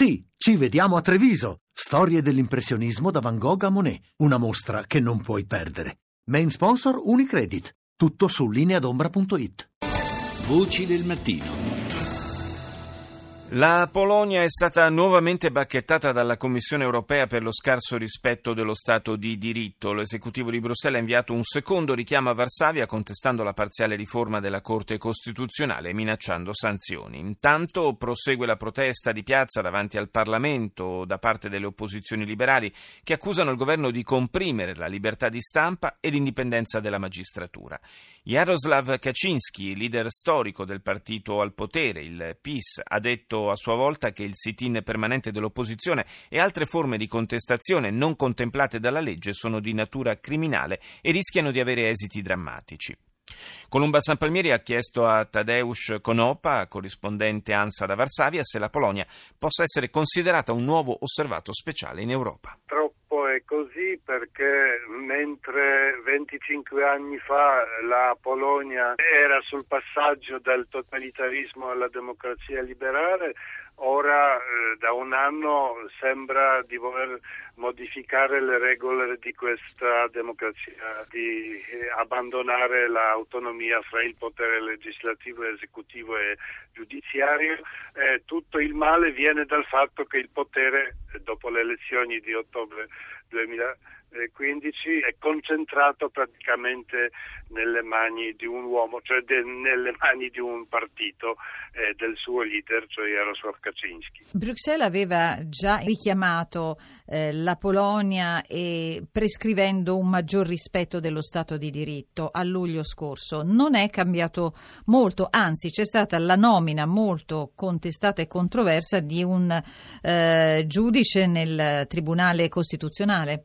Sì, ci vediamo a Treviso. Storie dell'impressionismo da Van Gogh a Monet. Una mostra che non puoi perdere. Main sponsor Unicredit. Tutto su lineadombra.it. Voci del mattino. La Polonia è stata nuovamente bacchettata dalla Commissione europea per lo scarso rispetto dello Stato di diritto. L'esecutivo di Bruxelles ha inviato un secondo richiamo a Varsavia contestando la parziale riforma della Corte Costituzionale e minacciando sanzioni. Intanto prosegue la protesta di piazza davanti al Parlamento da parte delle opposizioni liberali che accusano il governo di comprimere la libertà di stampa e l'indipendenza della magistratura. Jaroslav Kaczynski, leader storico del partito al potere, il PIS, ha detto a sua volta che il sit-in permanente dell'opposizione e altre forme di contestazione non contemplate dalla legge sono di natura criminale e rischiano di avere esiti drammatici. Columba San Palmieri ha chiesto a Tadeusz Konopa, corrispondente ANSA da Varsavia, se la Polonia possa essere considerata un nuovo osservato speciale in Europa. Così perché mentre 25 anni fa la Polonia era sul passaggio dal totalitarismo alla democrazia liberale, ora eh, da un anno sembra di voler modificare le regole di questa democrazia, di eh, abbandonare l'autonomia fra il potere legislativo, esecutivo e giudiziario. Eh, tutto il male viene dal fatto che il potere, dopo le elezioni di ottobre de 2015, è concentrato praticamente nelle mani di un uomo, cioè de, nelle mani di un partito eh, del suo leader, cioè Jaroslav Kaczynski. Bruxelles aveva già richiamato eh, la Polonia e prescrivendo un maggior rispetto dello Stato di diritto a luglio scorso. Non è cambiato molto, anzi c'è stata la nomina molto contestata e controversa di un eh, giudice nel Tribunale Costituzionale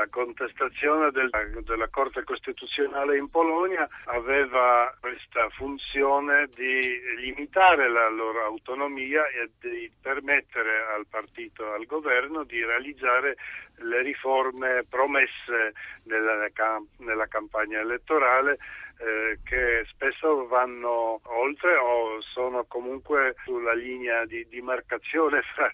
la contestazione del, della Corte Costituzionale in Polonia aveva questa funzione di limitare la loro autonomia e di permettere al partito, al governo di realizzare le riforme promesse nella, nella campagna elettorale eh, che spesso vanno oltre o sono comunque sulla linea di demarcazione fra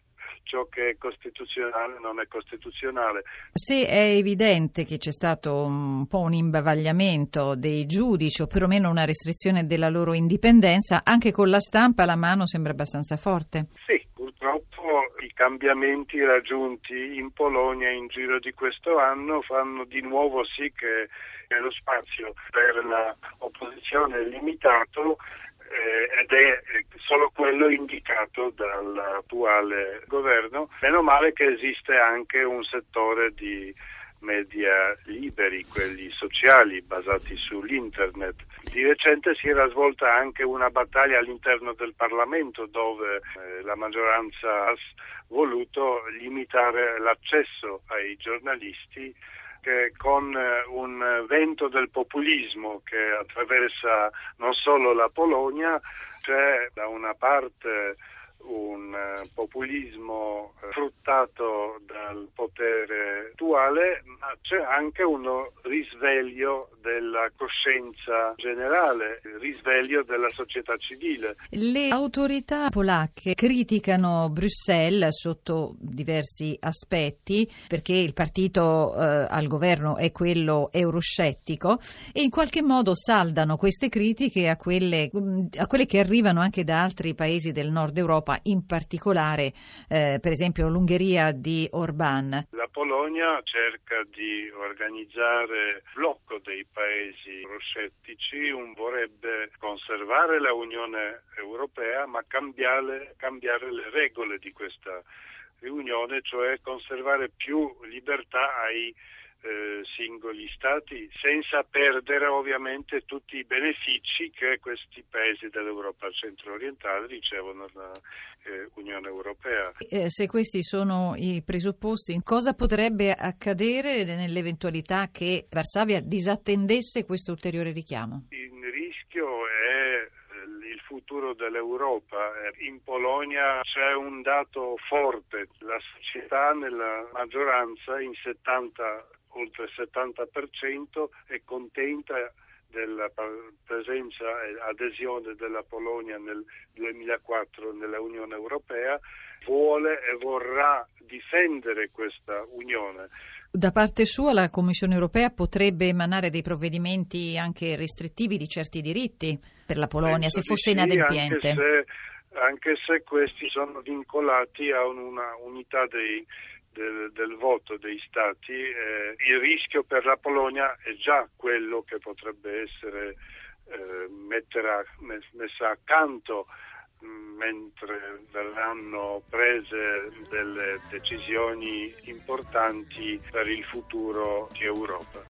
ciò che è costituzionale non è costituzionale. Se è evidente che c'è stato un po' un imbavagliamento dei giudici o perlomeno una restrizione della loro indipendenza, anche con la stampa la mano sembra abbastanza forte. Sì, purtroppo i cambiamenti raggiunti in Polonia in giro di questo anno fanno di nuovo sì che lo spazio per l'opposizione è limitato eh, ed è solo quello indicato dall'attuale governo. Meno male che esiste anche un settore di media liberi, quelli sociali basati sull'internet. Di recente si era svolta anche una battaglia all'interno del Parlamento dove eh, la maggioranza ha voluto limitare l'accesso ai giornalisti che con eh, un vento del populismo che attraversa non solo la Polonia c'è da una parte un eh, populismo eh, fruttato dal potere attuale, ma c'è anche uno risveglio della coscienza generale, il risveglio della società civile. Le autorità polacche criticano Bruxelles sotto diversi aspetti perché il partito eh, al governo è quello euroscettico e in qualche modo saldano queste critiche a quelle, a quelle che arrivano anche da altri paesi del nord Europa in particolare eh, per esempio l'Ungheria di Orban. La Polonia cerca di organizzare blocco dei paesi euroscettici, vorrebbe conservare la Unione Europea ma cambiare, cambiare le regole di questa riunione, cioè conservare più libertà ai eh, singoli stati senza perdere ovviamente tutti i benefici che questi paesi dell'Europa centro-orientale ricevono dall'Unione eh, Europea. Eh, se questi sono i presupposti, cosa potrebbe accadere nell'eventualità che Varsavia disattendesse questo ulteriore richiamo? Il rischio è eh, il futuro dell'Europa. In Polonia c'è un dato forte, la società nella maggioranza in 70 oltre il 70% è contenta della presenza e adesione della Polonia nel 2004 nella Unione Europea, vuole e vorrà difendere questa unione. Da parte sua la Commissione europea potrebbe emanare dei provvedimenti anche restrittivi di certi diritti per la Polonia Penso se fosse sì, inadempiente. Anche se, anche se, questi sono vincolati a una unità dei, del, del, voto dei Stati, eh, il rischio per la Polonia è già quello che potrebbe essere eh, mettere, messa accanto mentre verranno prese delle decisioni importanti per il futuro di Europa.